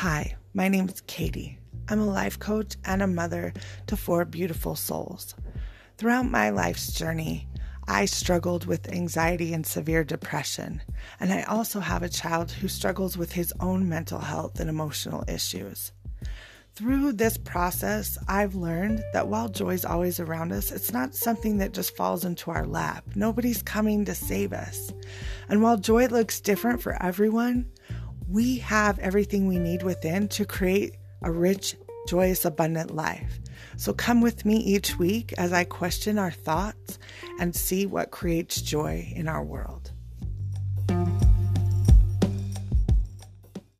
Hi, my name is Katie. I'm a life coach and a mother to four beautiful souls. Throughout my life's journey, I struggled with anxiety and severe depression, and I also have a child who struggles with his own mental health and emotional issues. Through this process, I've learned that while joy is always around us, it's not something that just falls into our lap. Nobody's coming to save us. And while joy looks different for everyone, we have everything we need within to create a rich, joyous, abundant life. So come with me each week as I question our thoughts and see what creates joy in our world.